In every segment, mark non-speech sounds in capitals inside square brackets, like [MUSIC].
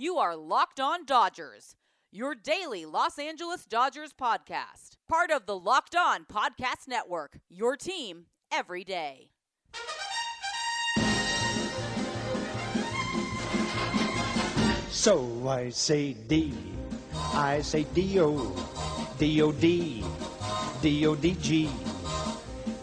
You are Locked On Dodgers, your daily Los Angeles Dodgers podcast. Part of the Locked On Podcast Network, your team every day. So I say D, I say D-O, D-O-D, D-O-D-G.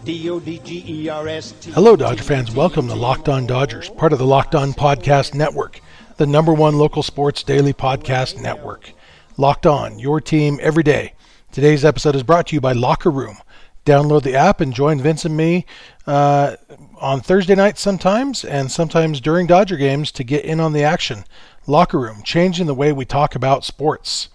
D-O-D-G-E-R-S-T. Hello, Dodger fans. Welcome to Locked On Dodgers, part of the Locked On Podcast Network the number one local sports daily podcast network. Locked On, your team every day. Today's episode is brought to you by Locker Room. Download the app and join Vince and me uh, on Thursday nights sometimes and sometimes during Dodger games to get in on the action. Locker Room, changing the way we talk about sports.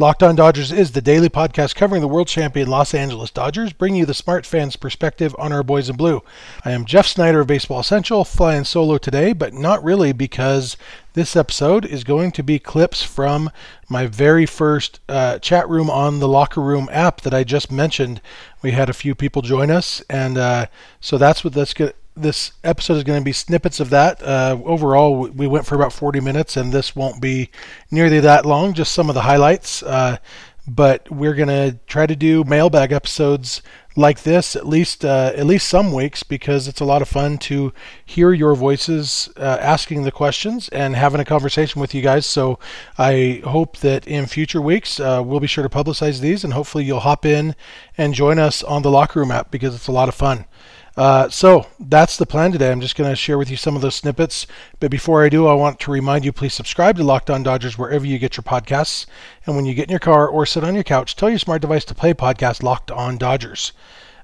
Locked On Dodgers is the daily podcast covering the world champion Los Angeles Dodgers, bringing you the smart fans' perspective on our boys in blue. I am Jeff Snyder of Baseball Central, flying solo today, but not really because this episode is going to be clips from my very first uh, chat room on the Locker Room app that I just mentioned. We had a few people join us, and uh, so that's what that's good this episode is going to be snippets of that. Uh, overall, we went for about 40 minutes, and this won't be nearly that long, just some of the highlights. Uh, but we're going to try to do mailbag episodes like this at least uh, at least some weeks because it's a lot of fun to hear your voices uh, asking the questions and having a conversation with you guys. So I hope that in future weeks uh, we'll be sure to publicize these and hopefully you'll hop in and join us on the locker room app because it's a lot of fun. Uh, so that's the plan today. I'm just going to share with you some of those snippets. But before I do, I want to remind you please subscribe to Locked On Dodgers wherever you get your podcasts. And when you get in your car or sit on your couch, tell your smart device to play podcast Locked On Dodgers.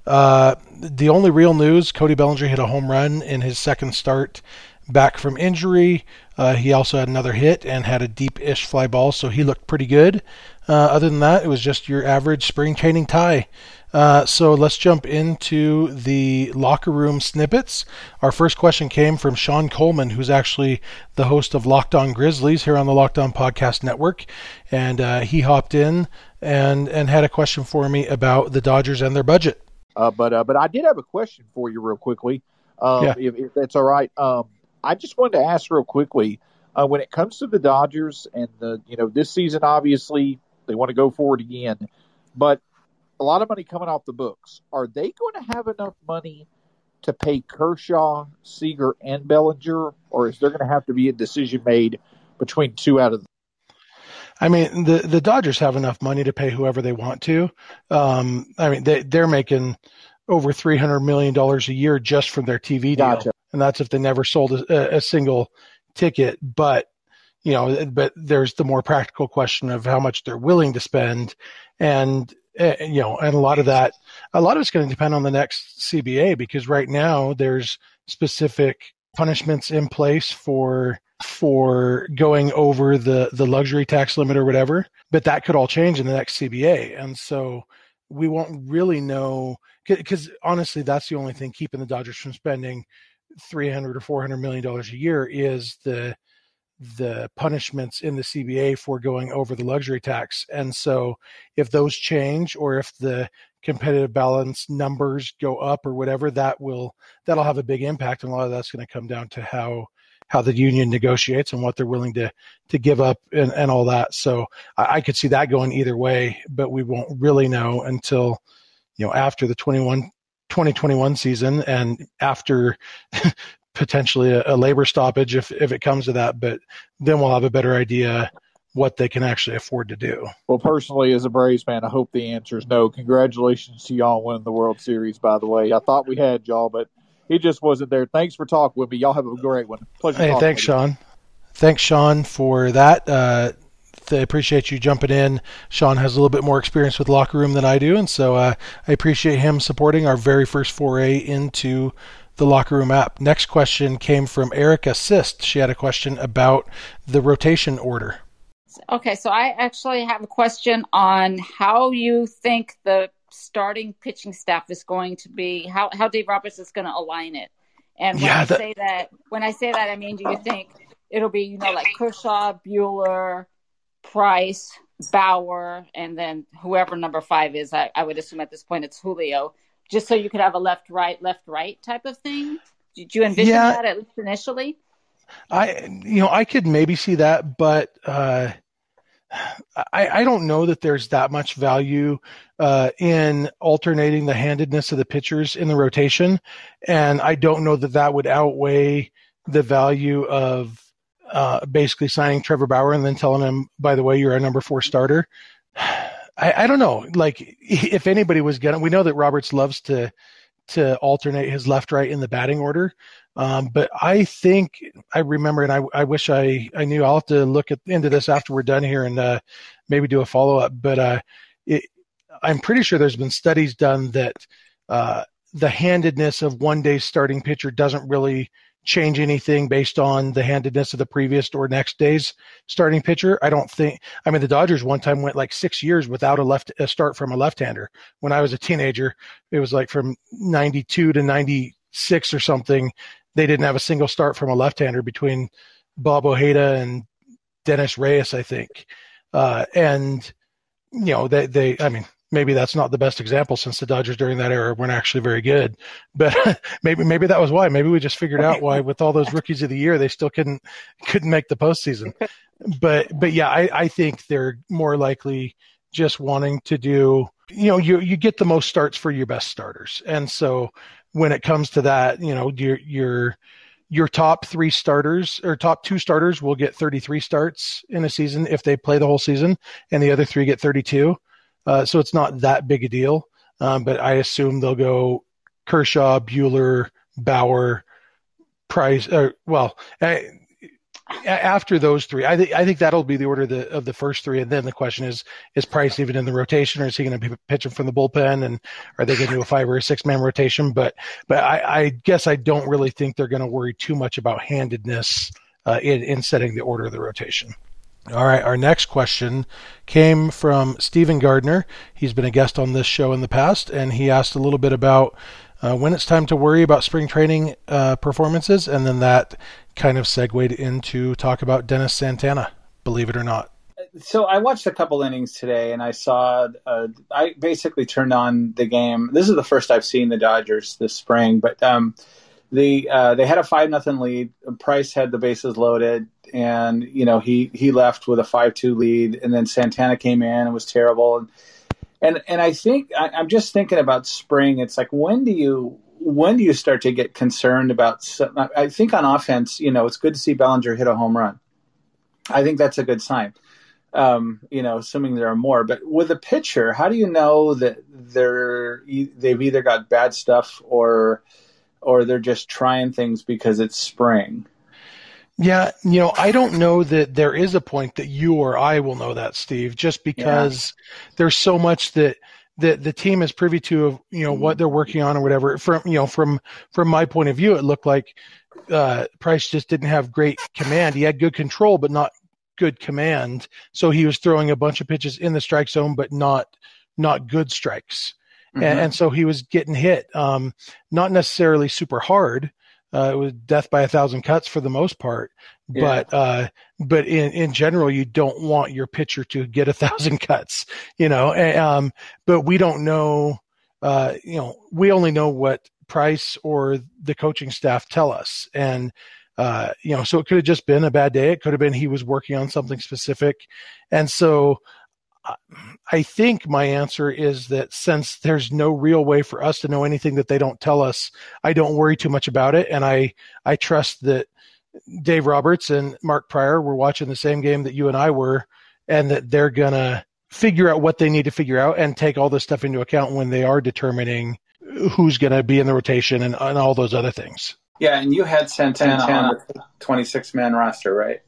Uh, the only real news Cody Bellinger hit a home run in his second start back from injury. Uh, he also had another hit and had a deep ish fly ball, so he looked pretty good. Uh, other than that, it was just your average spring training tie. Uh, so let's jump into the locker room snippets. Our first question came from Sean Coleman, who's actually the host of Locked On Grizzlies here on the Locked On Podcast Network, and uh, he hopped in and and had a question for me about the Dodgers and their budget. Uh, but uh, but I did have a question for you, real quickly, um, yeah. if, if, that's all right. Um, I just wanted to ask real quickly uh, when it comes to the Dodgers and the you know this season, obviously they want to go forward again, but a lot of money coming off the books. Are they going to have enough money to pay Kershaw, Seager, and Bellinger, or is there going to have to be a decision made between two out of the I mean, the the Dodgers have enough money to pay whoever they want to. Um, I mean, they they're making over three hundred million dollars a year just from their TV deal, gotcha. and that's if they never sold a, a, single ticket. But you know, but there's the more practical question of how much they're willing to spend, and Eh, you know, and a lot of that, a lot of it's going to depend on the next CBA because right now there's specific punishments in place for for going over the the luxury tax limit or whatever but that could all change in the next cba and so we won't really know because honestly that's the only thing keeping the dodgers from spending 300 or 400 million dollars a year is the the punishments in the CBA for going over the luxury tax. And so if those change or if the competitive balance numbers go up or whatever, that will that'll have a big impact. And a lot of that's going to come down to how how the union negotiates and what they're willing to to give up and, and all that. So I, I could see that going either way, but we won't really know until you know after the 21 2021 season and after [LAUGHS] potentially a, a, labor stoppage if if it comes to that but then we'll have a better idea what they can actually afford to do. Well, personally, as a Braves fan, I hope the answer is no. Congratulations to y'all winning the World Series, by the way. I thought we had y'all, but he just wasn't there. Thanks for talking with me. Y'all have a great one. Pleasure. Hey, thanks, Sean. Thanks, Sean, for that. Uh, I appreciate you jumping in. Sean has a little bit more experience with locker room than I do, and so uh, I appreciate him supporting our very first foray into the locker room app. Next question came from Erica Sist. She had a question about the rotation order. Okay, so I actually have a question on how you think the starting pitching staff is going to be how, how Dave Roberts is going to align it. And when yeah, I say that, when I say that, I mean, do you think it'll be you know like Kershaw, Buehler, Price, Bauer, and then whoever number five is? I, I would assume at this point it's Julio, just so you could have a left right left right type of thing. Did you envision yeah. that at least initially? I you know I could maybe see that, but uh, I, I don't know that there's that much value uh, in alternating the handedness of the pitchers in the rotation, and I don't know that that would outweigh the value of uh, basically signing Trevor Bauer and then telling him, by the way, you're a number four starter. [SIGHS] [SIGHS] [SIGHS] I, I don't know. Like, [LAUGHS] if anybody was gonna, we know that Roberts loves to to alternate his left right in the batting order. Um, but I think I remember, and I, I wish I, I knew. I'll have to look at, into this after we're done here and uh, maybe do a follow up. But uh, it, I'm pretty sure there's been studies done that uh, the handedness of one day's starting pitcher doesn't really change anything based on the handedness of the previous or next day's starting pitcher. I don't think. I mean, the Dodgers one time went like six years without a left a start from a left-hander. When I was a teenager, it was like from '92 to '96 or something. They didn't have a single start from a left-hander between Bob Ojeda and Dennis Reyes, I think. Uh, and you know, they they. I mean, maybe that's not the best example since the Dodgers during that era weren't actually very good. But [LAUGHS] maybe maybe that was why. Maybe we just figured out why with all those rookies of the year they still couldn't couldn't make the postseason. But but yeah, I, I think they're more likely just wanting to do you know you you get the most starts for your best starters, and so when it comes to that, you know your your your top three starters or top two starters will get 33 starts in a season if they play the whole season, and the other three get 32 uh, so it's not that big a deal. Um, but I assume they'll go Kershaw, Buehler, Bauer, Price. Well, I, after those three, I think I think that'll be the order of the, of the first three, and then the question is: Is Price even in the rotation, or is he going to be pitching from the bullpen? And are they going to do a five or a six man rotation? But but I, I, guess I don't really think they're going to worry too much about handedness uh, in in setting the order of the rotation. All right, our next question came from Stephen Gardner. He's been a guest on this show in the past, and he asked a little bit about uh, when it's time to worry about spring training uh, performances, and then that kind of segued into talk about Dennis Santana, believe it or not. So I watched a couple innings today, and I saw. Uh, I basically turned on the game. This is the first I've seen the Dodgers this spring, but um, the uh, they had a five nothing lead. Price had the bases loaded and you know he he left with a five two lead, and then Santana came in and was terrible, and and and I think I, I'm just thinking about spring. It's like when do you when do you start to get concerned about? I think on offense, you know, it's good to see Bellinger hit a home run. I think that's a good sign. Um, you know, assuming there are more. But with a pitcher, how do you know that they're they've either got bad stuff or or they're just trying things because it's spring? Yeah, you know, I don't know that there is a point that you or I will know that, Steve, just because yeah. there's so much that that the team is privy to of you know what they're working on or whatever. From you know, from from my point of view, it looked like uh, Price just didn't have great command. He had good control, but not good command. So he was throwing a bunch of pitches in the strike zone, but not not good strikes. Mm-hmm. And, and, so he was getting hit, um, not necessarily super hard, uh, it was death by a thousand cuts for the most part, yeah. but uh, but in in general, you don't want your pitcher to get a [LAUGHS] thousand cuts, you know. And, um, but we don't know, uh, you know, we only know what Price or the coaching staff tell us, and uh, you know, so it could have just been a bad day. It could have been he was working on something specific, and so I think my answer is that since there's no real way for us to know anything that they don't tell us, I don't worry too much about it, and I I trust that Dave Roberts and Mark Prior were watching the same game that you and I were, and that they're gonna figure out what they need to figure out and take all this stuff into account when they are determining who's going to be in the rotation and, and all those other things. Yeah, and you had Santana, Santana. on the 26 man roster, right?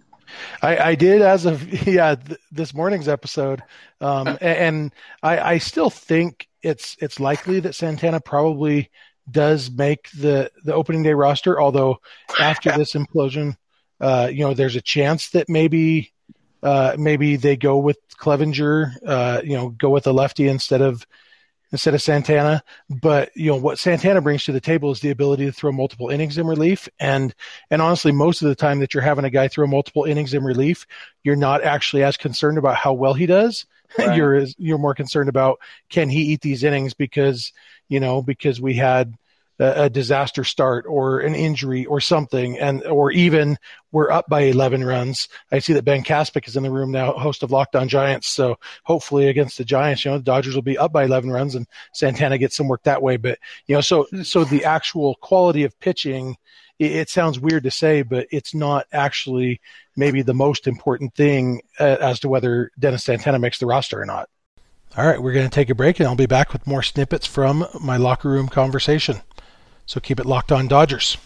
I, I did as of [LAUGHS] yeah th- this morning's episode, um, and, and I, I still think it's it's likely that Santana probably does make the the opening day roster. Although after this implosion, uh, you know, there's a chance that maybe uh, maybe they go with Cleavinger, uh, you know, go with a lefty instead of instead of Santana. But you know what Santana brings to the table is the ability to throw multiple innings in relief, and and honestly, most of the time that you're having a guy throw multiple innings in relief, you're not actually as concerned about how well he does. [LAUGHS] Right. you're you're more concerned about can he eat these innings because you know because we had a, disaster start or an injury or something, and or even we're up by 11 runs. I see that Ben Kaspick is in the room now, host of Locked On Giants. So hopefully against the Giants, you know, the Dodgers will be up by 11 runs and Santana gets some work that way. But you know, so so the actual quality of pitching. It, it sounds weird to say, but it's not actually maybe the most important thing uh, as to whether Dennis Santana makes the roster or not. All right, we're going to take a break and I'll be back with more snippets from my locker room conversation. So keep it locked on Dodgers.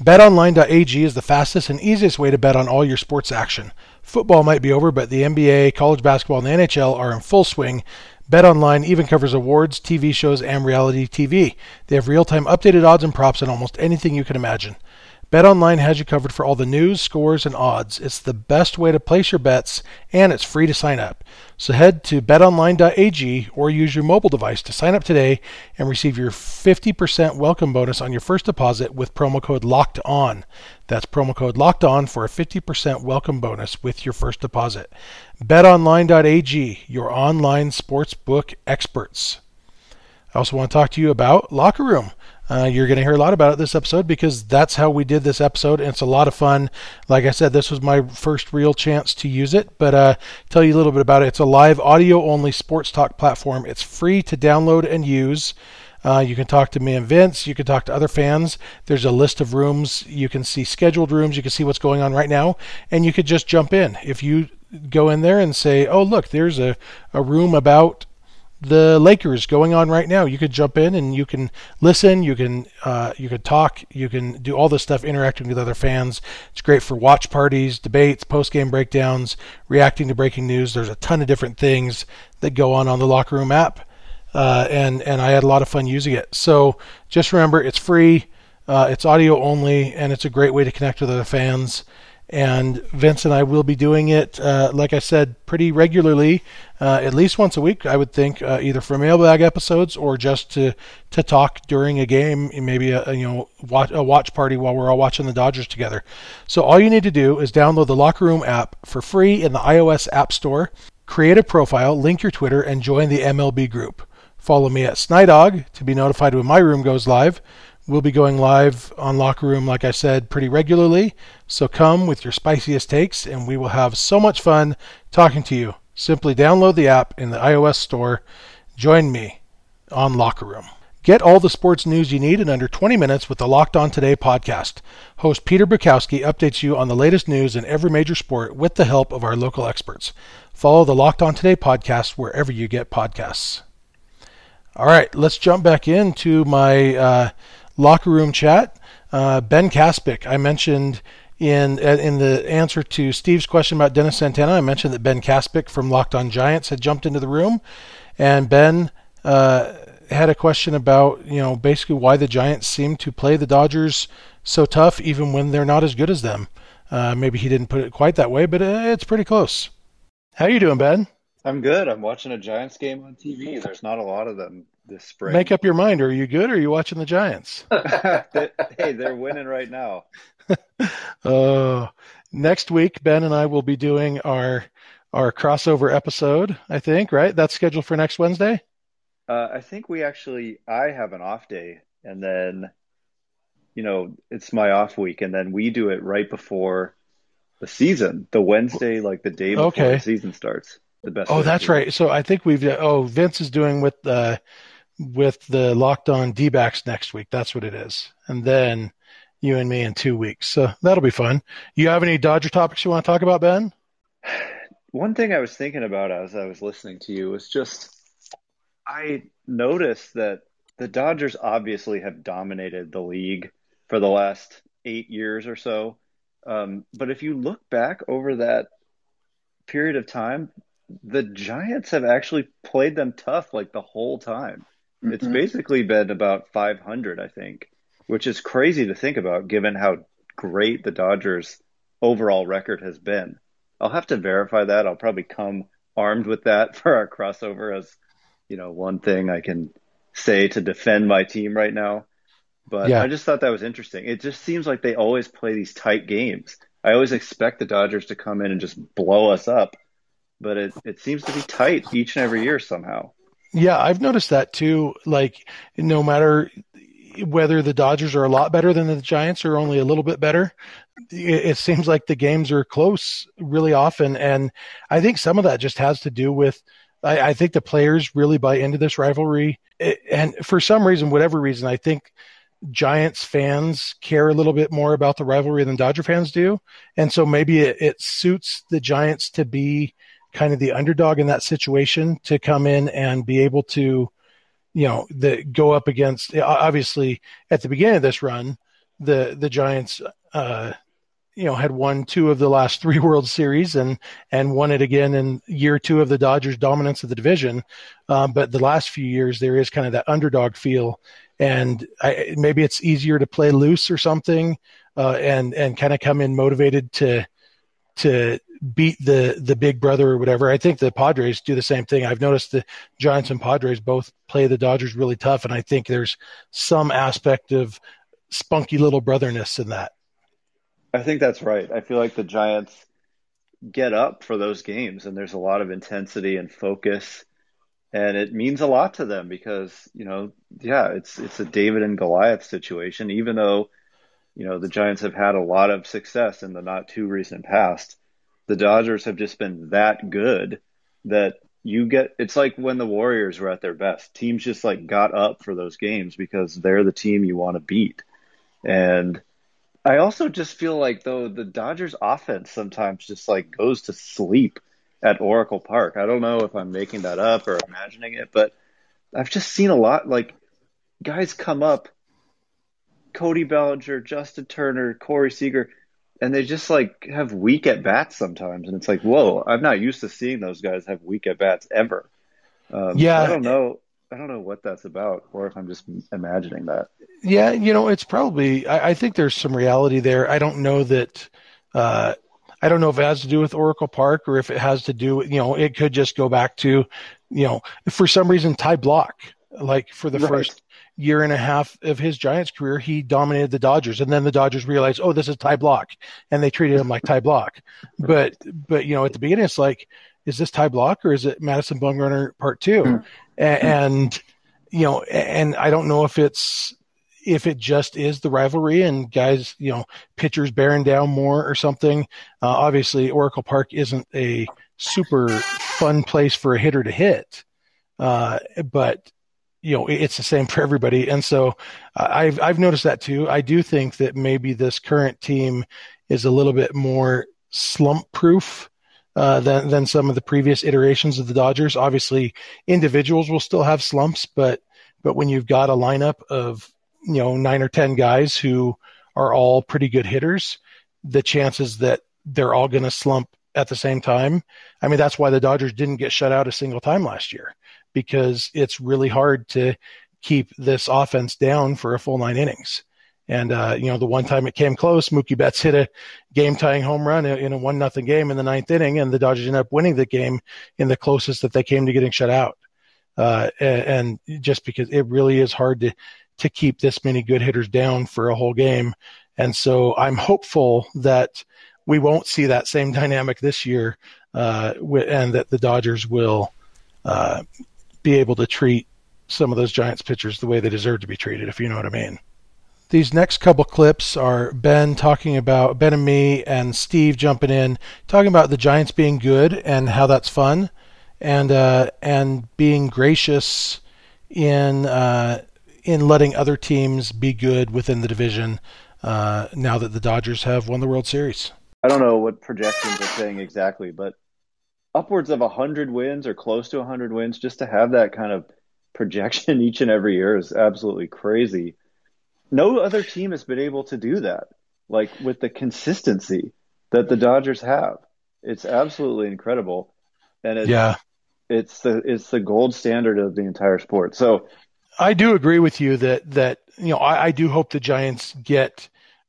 BetOnline.ag is the fastest and easiest way to bet on all your sports action. Football might be over, but the NBA, college basketball, and the NHL are in full swing. BetOnline even covers awards, TV shows, and reality TV. They have real time updated odds and props on almost anything you can imagine. BetOnline has you covered for all the news, scores, and odds. It's the best way to place your bets, and it's free to sign up. So head to betonline.ag or use your mobile device to sign up today and receive your 50% welcome bonus on your first deposit with promo code LOCKED ON. That's promo code LOCKED ON for a 50% welcome bonus with your first deposit. betonline.ag, your online sportsbook experts. I also want to talk to you about Locker Room. Uh, you're going to hear a lot about it this episode because that's how we did this episode, and it's a lot of fun. Like I said, this was my first real chance to use it, but uh, tell you a little bit about it. It's a live audio-only sports talk platform. It's free to download and use. Uh, you can talk to me and Vince. You can talk to other fans. There's a list of rooms. You can see scheduled rooms. You can see what's going on right now, and you could just jump in. If you go in there and say, "Oh, look, there's a, a room about the Lakers going on right now. You could jump in and you can listen, you can uh, you can talk, you can do all this stuff interacting with other fans. It's great for watch parties, debates, post game breakdowns, reacting to breaking news. There's a ton of different things that go on on the locker room app, uh, and and I had a lot of fun using it. So just remember, it's free, uh, it's audio only, and it's a great way to connect with other fans and Vince and I will be doing it, uh, like I said, pretty regularly, uh, at least once a week. I would think, uh, either for mailbag episodes or just to to talk during a game, maybe a, a, you know watch, a watch party while we're all watching the Dodgers together. So all you need to do is download the Locker Room app for free in the iOS App Store. Create a profile, link your Twitter, and join the MLB group. Follow me at Snydog to be notified when my room goes live. We'll be going live on Locker Room, like I said, pretty regularly. So come with your spiciest takes, and we will have so much fun talking to you. Simply download the app in the iOS store. Join me on Locker Room. Get all the sports news you need in under 20 minutes with the Locked On Today podcast. Host Peter Bukowski updates you on the latest news in every major sport with the help of our local experts. Follow the Locked On Today podcast wherever you get podcasts. All right, let's jump back into my uh, locker room chat. Uh, ben Kaspick, I mentioned in uh, in the answer to Steve's question about Dennis Santana, I mentioned that Ben Kaspick from Locked On Giants had jumped into the room, and Ben uh, had a question about you know basically why the Giants seem to play the Dodgers so tough even when they're not as good as them. Uh, maybe he didn't put it quite that way, but uh, it's pretty close. How you doing, Ben? I'm good. I'm watching a Giants game on TV. There's not a lot of them this spring. Make up your mind. Are you good or are you watching the Giants? [LAUGHS] hey, they're winning right now. uh, [LAUGHS] next week, Ben and I will be doing our our crossover episode, I think, right? That's scheduled for next Wednesday? Uh, I think we actually, I have an off day and then, you know, it's my off week and then we do it right before the season, the Wednesday, like the day before okay. the season starts. The best. Oh, that's right. So I think we've, oh, Vince is doing with, uh, with the locked on D backs next week. That's what it is. And then you and me in two weeks. So that'll be fun. You have any Dodger topics you want to talk about, Ben? One thing I was thinking about as I was listening to you was just I noticed that the Dodgers obviously have dominated the league for the last eight years or so. Um, but if you look back over that period of time, the Giants have actually played them tough like the whole time. Mm-hmm. It's basically been about 500, I think, which is crazy to think about given how great the Dodgers' overall record has been. I'll have to verify that. I'll probably come armed with that [LAUGHS] for our crossover as, you know, one thing I can say to defend my team right now. But yeah. I just thought that was interesting. It just seems like they always play these tight games. I always expect the Dodgers to come in and just blow us up, but it, it seems to be tight each and every year somehow. Yeah, I've noticed that too. Like, no matter whether the Dodgers are a lot better than the Giants or only a little bit better. It, it seems like the games are close really often, and I think some of that just has to do with. I, I think the players really buy into this rivalry, and for some reason, whatever reason, I think Giants fans care a little bit more about the rivalry than Dodger fans do. And so maybe it, it, suits the Giants to be kind of the underdog in that situation to come in and be able to, you know, the, go up against, obviously at the beginning of this run, the, the Giants, uh, you know, had won two of the last [LAUGHS] three World Series and and won it again in year two of the Dodgers' dominance of the division. Um, but the last few years, there is kind of that underdog feel, and I, maybe it's easier to play loose or something, uh, and and kind of come in motivated to to beat the the big brother or whatever. I think the Padres do the same thing. I've noticed the Giants and Padres both play the Dodgers really tough, and I think there's some aspect of spunky little brotherness in that. I think that's right. I feel like the Giants get up for those games, and there's a lot of intensity and focus, and it means a lot to them because you know, yeah, it's it's a David and Goliath situation. Even though you know the Giants have had a lot of success in the not too recent past, the Dodgers have just been that good that you get. It's like when the Warriors were at their best. Teams just like got up for those games because they're the team you want to beat, and I also just feel like though the Dodgers offense sometimes just like goes to sleep at Oracle Park. I don't know if I'm making that up or imagining it, but I've just seen a lot like guys come up Cody Bellinger, Justin Turner, Corey Seager, and they just like have weak at bats sometimes. And it's like, whoa, I'm not used to seeing those guys have weak at bats ever. Um, yeah. I don't know. I don't know what that's about, or if I'm just imagining that. Yeah, you know, it's probably. I, I think there's some reality there. I don't know that. Uh, I don't know if it has to do with Oracle Park or if it has to do with, you know, it could just go back to, you know, for some reason Ty Blach, like for the right. first year and a half of his Giants career, he dominated the Dodgers, and then the Dodgers realized, oh, this is Ty Blach, and they treated him like Ty Blach. [LAUGHS] But but you know, at the beginning, it's like, is this Ty Blach or is it Madison Bumgarner Part 2 mm-hmm. and you know, and I don't know if it's if it just is the rivalry and guys, you know, pitchers bearing down more or something. Uh, obviously, Oracle Park isn't a super fun place for a hitter to hit, uh, but you know it's the same for everybody. And so uh, I've I've noticed that too. I do think that maybe this current team is a little bit more slump proof. Uh, than than some of the previous iterations of the Dodgers. Obviously, individuals will still have slumps, but but when you've got a lineup of you know nine or ten guys who are all pretty good hitters, the chances that they're all going to slump at the same time. I mean, that's why the Dodgers didn't get shut out a single time last year because it's really hard to keep this offense down for a full nine innings. And uh, you know, the one time it came close, Mookie Betts hit a game-tying home run in a one nothing game in the ninth inning, and the Dodgers ended up winning the game in the closest that they came to getting shut out. Uh, and, just because it really is hard to to keep this many good hitters down for a whole game. And so I'm hopeful that we won't see that same dynamic this year, uh, and that the Dodgers will uh, be able to treat some of those Giants pitchers the way they deserve to be treated, if you know what I mean. These next couple clips are Ben talking about Ben and me and Steve jumping in, talking about the Giants being good and how that's fun, and uh, and being gracious in uh, in letting other teams be good within the division uh, now that the Dodgers have won the World Series. I don't know what projections are saying exactly, but upwards of 100 wins or close to 100 wins, just to have that kind of projection [LAUGHS] each and every year is absolutely crazy. No other team has been able to do that, like with the consistency that the Dodgers have. It's absolutely incredible. And it's, yeah. it's the it's the gold standard of the entire sport. So I do agree with you that that you know I, I do hope the Giants get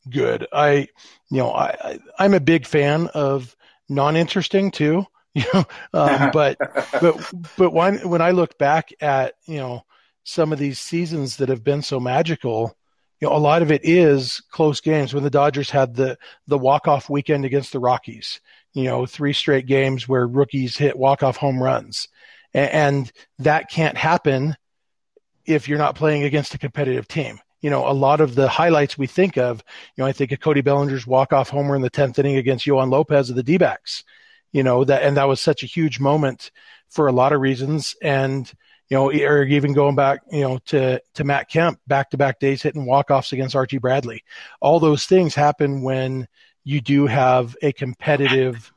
good. I you know I, I am a big fan of non-interesting too. [LAUGHS] You know, um, but [LAUGHS] but but when when I look back at you know some of these seasons that have been so magical, you know, a lot of it is close games. When the Dodgers had the the walk off weekend against the Rockies, you know, three straight games where rookies hit walk off home runs, and, and that can't happen if you're not playing against a competitive team. you know, a lot of the highlights we think of, you know, I think of Cody Bellinger's walk-off homer in the 10th inning against Yoan Lopez of the D-backs, you know, that, and that was such a huge moment for a lot of reasons. And, you know, or even going back, you know, to, to Matt Kemp, back-to-back days hitting walk-offs against Archie Bradley. All those things happen when you do have a competitive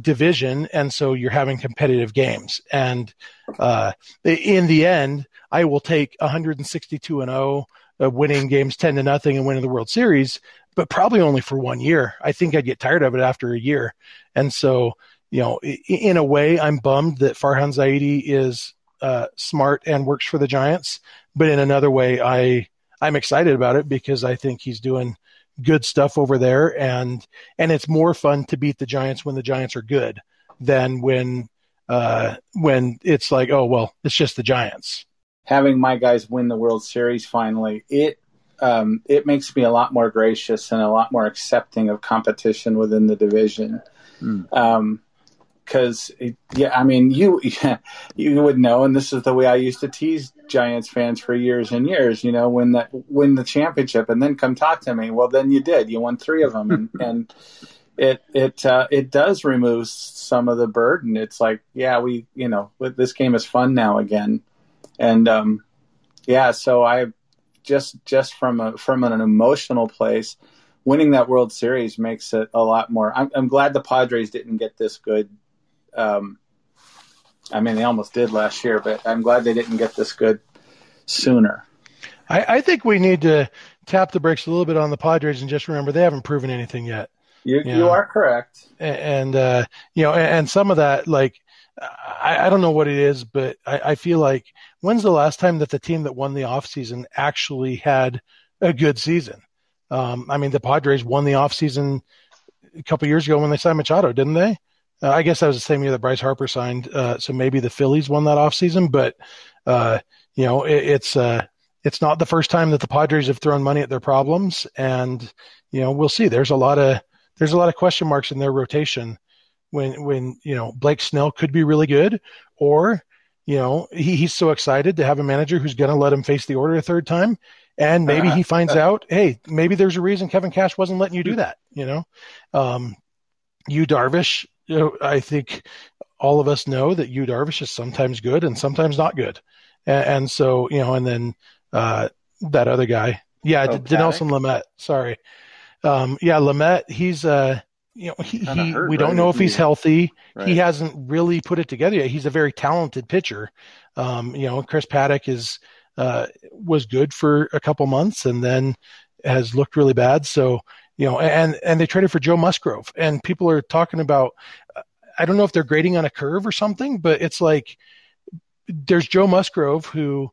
division. And so you're having competitive games. And, uh, in the end, I will take 162 and 0 uh, winning games 10 to nothing and winning the World Series, but probably only for one year. I think I'd get tired of it after a year. And so, you know, in a way, I'm bummed that Farhan Zaidi is uh, smart and works for the Giants. But in another way, I I'm excited about it because I think he's doing good stuff over there, and and it's more fun to beat the Giants when the Giants are good than when uh, when it's like, oh well, it's just the Giants having my guys win the World Series finally, it um, it makes me a lot more gracious and a lot more accepting of competition within the division. Mm. Um, because yeah, I mean you yeah, [LAUGHS] you would know, and this is the way I used to tease Giants fans for years and years. You know, win that win the championship, and then come talk to me. Well, then you did. You won three of them, and, [LAUGHS] and it it uh, it does remove some of the burden. It's like, yeah, we you know this game is fun now again and um, yeah, so I just just from a from an emotional place, winning that World Series makes it a lot more. I'm, I'm glad the Padres didn't get this good. Um, I mean, they almost did last year, but I'm glad they didn't get this good sooner. I, I think we need to tap the brakes a little bit on the Padres and just remember they haven't proven anything yet. You, you, you are correct. And, and uh, you know, and, and, some of that, like, I, I don't know what it is, but I, I feel like when's the last time that the team that won the offseason actually had a good season? Um, I mean, the Padres won the offseason a couple years ago when they signed Machado, didn't they? Uh, I guess that was the same year that Bryce Harper signed. Uh, so maybe the Phillies won that offseason, but, uh, you know, it, it's, uh, it's not the first time that the Padres have thrown money at their problems. And, you know, we'll see. There's a lot of, there's a lot of question marks in their rotation when, when, you know, Blake Snell could be really good or you know, he, he's so excited to have a manager who's going to let him face the order a third time. And maybe he finds out, hey, maybe there's a reason Kevin Cash wasn't letting you do that. You know, um, Yu Darvish, you know, I think all of us know that Yu Darvish is sometimes good and sometimes not good. And, and so, you know, and then uh, that other guy, yeah, oh, Dinelson Lamet. Sorry, um, yeah, Lamet. He's uh, you know, he, he hurt, we don't know if he's healthy. Right. He hasn't really put it together yet. He's a very talented pitcher. Um, you know, Chris Paddack is uh, was good for a couple months and then has looked really bad. So you know, and and they traded for Joe Musgrove, and people are talking about. I don't know if they're grading on a curve or something, but it's like there's Joe Musgrove who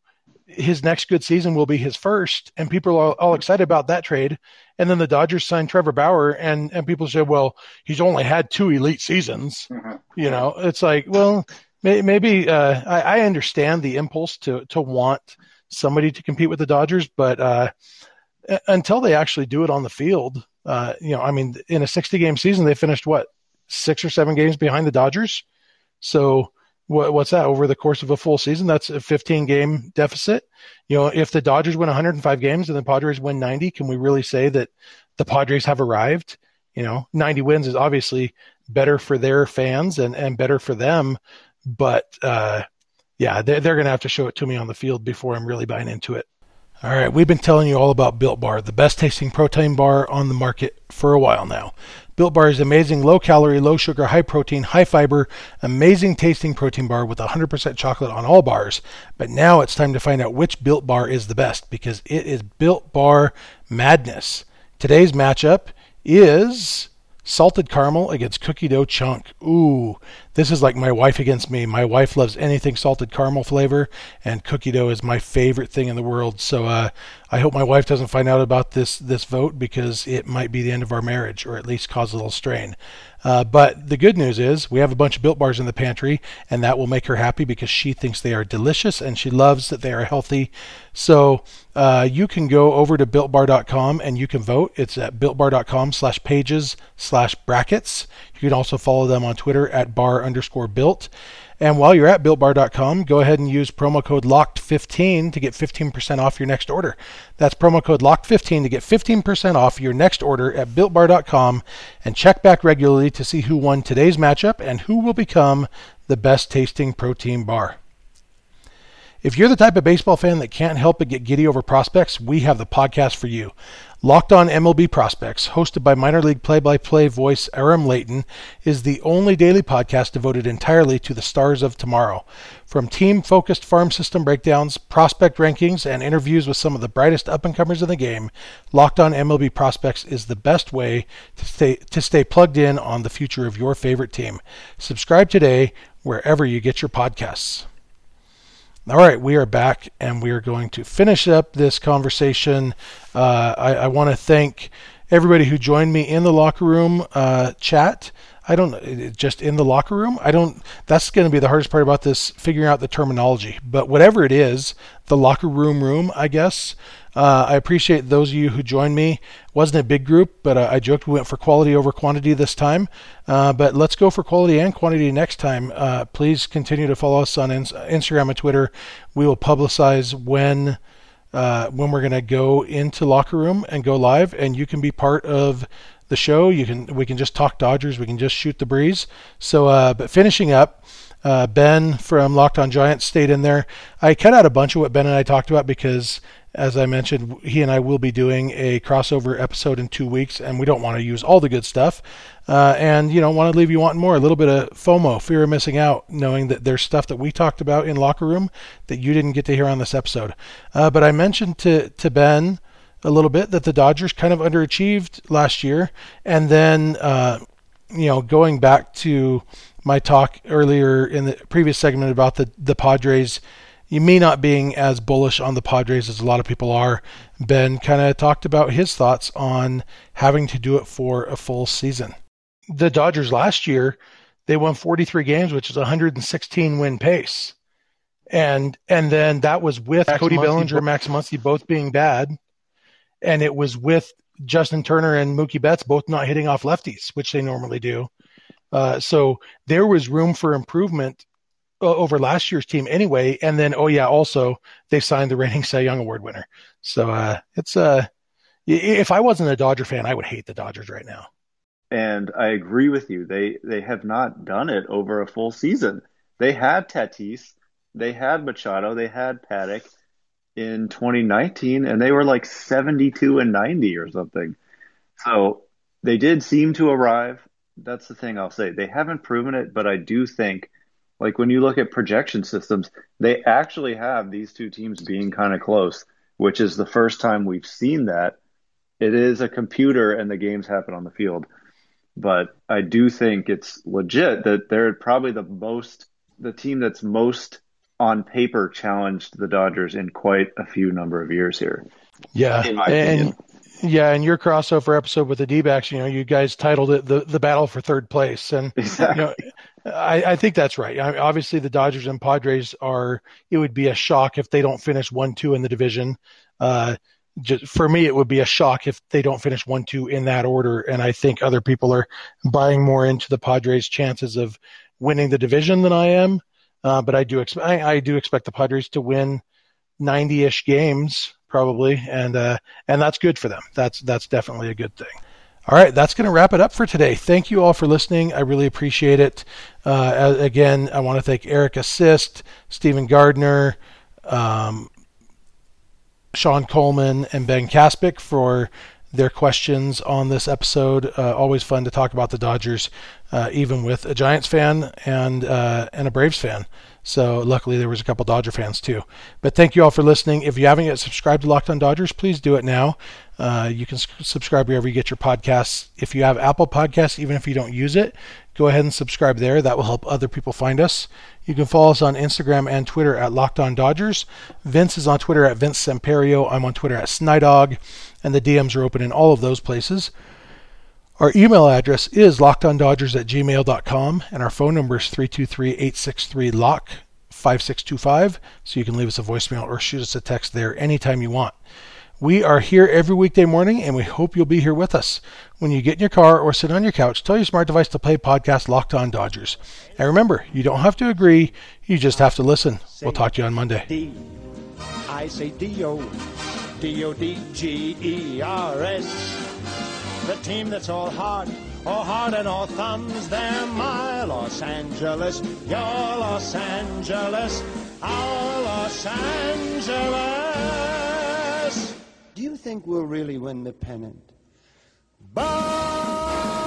his next good season will be his first, and people are all, excited about that trade. And then the Dodgers signed Trevor Bauer, and and people say, well, he's only had two elite seasons. Mm-hmm. You know, it's like, well, may, maybe uh, I, I, understand the impulse to to want somebody to compete with the Dodgers, but uh, until they actually do it on the field, uh, you know, I mean, in a 60 game season, they finished what six or seven games behind the Dodgers. So what, what's that over the course of a full season? That's a 15 game deficit. You know, if the Dodgers win 105 games and the Padres win 90, can we really say that the Padres have arrived? You know, 90 wins is obviously better for their fans and, and better for them. But, uh, yeah, they're, they're going to have to show it to me on the field before I'm really buying into it. All right, we've been telling you all about Built Bar, the best tasting protein bar on the market for a while now. Built Bar is amazing, low calorie, low sugar, high protein, high fiber, amazing tasting protein bar with 100% chocolate on all bars. But now it's time to find out which Built Bar is the best because it is Built Bar Madness. Today's matchup is salted caramel against cookie dough chunk. Ooh, this is like my wife against me. My wife loves anything salted caramel flavor, and cookie dough is my favorite thing in the world. So uh, I hope my wife doesn't find out about this this vote because it might be the end of our marriage, or at least cause a little strain. Uh, but the good news is we have a bunch of built bars in the pantry, and that will make her happy because she thinks they are delicious and she loves that they are healthy. So uh, you can go over to builtbar.com and you can vote. It's at builtbar.com slash pages slash brackets You can also follow them on Twitter at bar underscore built. And while you're at builtbar.com, go ahead and use promo code LOCKED15 to get 15% off your next order. That's promo code LOCKED15 to get 15% off your next order at builtbar.com and check back regularly to see who won today's matchup and who will become the best tasting protein bar. If you're the type of baseball fan that can't help but get giddy over prospects, we have the podcast for you. Locked on MLB Prospects, hosted by minor league play by play voice Aram Leighton, is the only daily podcast devoted entirely to the stars of tomorrow. From team focused farm system breakdowns, prospect rankings, and interviews with some of the brightest up and comers in the game, Locked on MLB Prospects is the best way to stay, to stay plugged in on the future of your favorite team. Subscribe today wherever you get your podcasts. All right, we are back and we are going to finish up this conversation. Uh, I, I want to thank everybody who joined me in the locker room uh, chat. I don't just in the locker room. I don't. That's going to be the hardest part about this, figuring out the terminology. But whatever it is, the locker room room, I guess. Uh, I appreciate those of you who joined me. Wasn't a big group, but uh, I joked we went for quality over quantity this time. Uh, but let's go for quality and quantity next time. Uh, please continue to follow us on in- Instagram and Twitter. We will publicize when uh, when we're going to go into locker room and go live, and you can be part of the show. You can we can just talk Dodgers. We can just shoot the breeze. So, uh, but finishing up. Uh, ben from Locked On Giants stayed in there. I cut out a bunch of what Ben and I talked about because as I mentioned, he and I will be doing a crossover episode in two weeks, and we don't want to use all the good stuff. Uh, and, you know, want to leave you wanting more. A little bit of FOMO, fear of missing out, knowing that there's stuff that we talked about in Locker Room that you didn't get to hear on this episode. Uh, but I mentioned to, to Ben a little bit that the Dodgers kind of underachieved last year. And then, uh, you know, going back to my talk earlier in the previous segment about the, the Padres you may not being as bullish on the Padres as a lot of people are. Ben kind of talked about his thoughts on having to do it for a full season. The Dodgers last year, they won 43 games, which is 116 win pace. And and then that was with Max Cody Muncy Bellinger and Max Muncy both being bad. And it was with Justin Turner and Mookie Betts both not hitting off lefties, which they normally do. Uh, so there was room for improvement over last year's team anyway. And then, oh yeah, also they signed the reigning [LAUGHS] Cy Young Award winner. So uh, it's uh, if I wasn't a Dodger fan, I would hate the Dodgers right now. And I agree with you. They they have not done it over a full season. They had Tatis, they had Machado, they had Paddack in 2019, and they were like 72 and 90 or something. So they did seem to arrive. That's the thing I'll say. They haven't proven it, but I do think like when you look at projection systems, they actually have these two teams being kind of close, which is the first time we've seen that. It is a computer and the games happen on the field. But I do think it's legit that they're probably the most, the team that's most on paper challenged the Dodgers in quite a few number of years here. Yeah. and, yeah, and your crossover episode with the D-backs, you know, you guys titled it the the battle for third place, and exactly. you know, I, I, think that's right. I mean, obviously, the Dodgers and Padres are. It would be a shock if they don't finish one two in the division. Uh, just, for me, it would be a shock if they don't finish one two in that order. And I think other people are buying more into the Padres' chances of winning the division than I am. Uh, but I do expect I, I, do expect the Padres to win ninety ish games probably, and uh, and that's good for them. That's that's definitely a good thing. All right, that's going to wrap it up for today. Thank you all for listening. I really appreciate it. Uh, again, I want to thank Eric Assist, Stephen Gardner, um, Sean Coleman, and Ben Kaspick for their questions on this episode. Uh, always fun to talk about the Dodgers, uh, even with a Giants fan and uh, and a Braves fan. So luckily there was a couple Dodger fans too. But thank you all for listening. If you haven't yet subscribed to Locked On Dodgers, please do it now. Uh, you can subscribe wherever you get your podcasts. If you have Apple Podcasts, even if you don't use it, go ahead and subscribe there. That will help other people find us. You can follow us on Instagram and Twitter at Locked On Dodgers. Vince is on Twitter at Vince Samperio. I'm on Twitter at Snydog, and the DMs are open in all of those places. Our email address is lockedondodgers at gmail.com, and our phone number is 323 863 LOCK 5625. So you can leave us a voicemail or shoot us a text there anytime you want. We are here every weekday morning, and we hope you'll be here with us. When you get in your car or sit on your couch, tell your smart device to play podcast Locked On Dodgers. And remember, you don't have to agree, you just have to listen. We'll talk to you on Monday. D. I say D-O, D-O-D-G-E-R-S. The team that's all heart, all heart and all thumbs. They're my Los Angeles, your Los Angeles, our Los Angeles. Do you think we'll really win the pennant? Bye.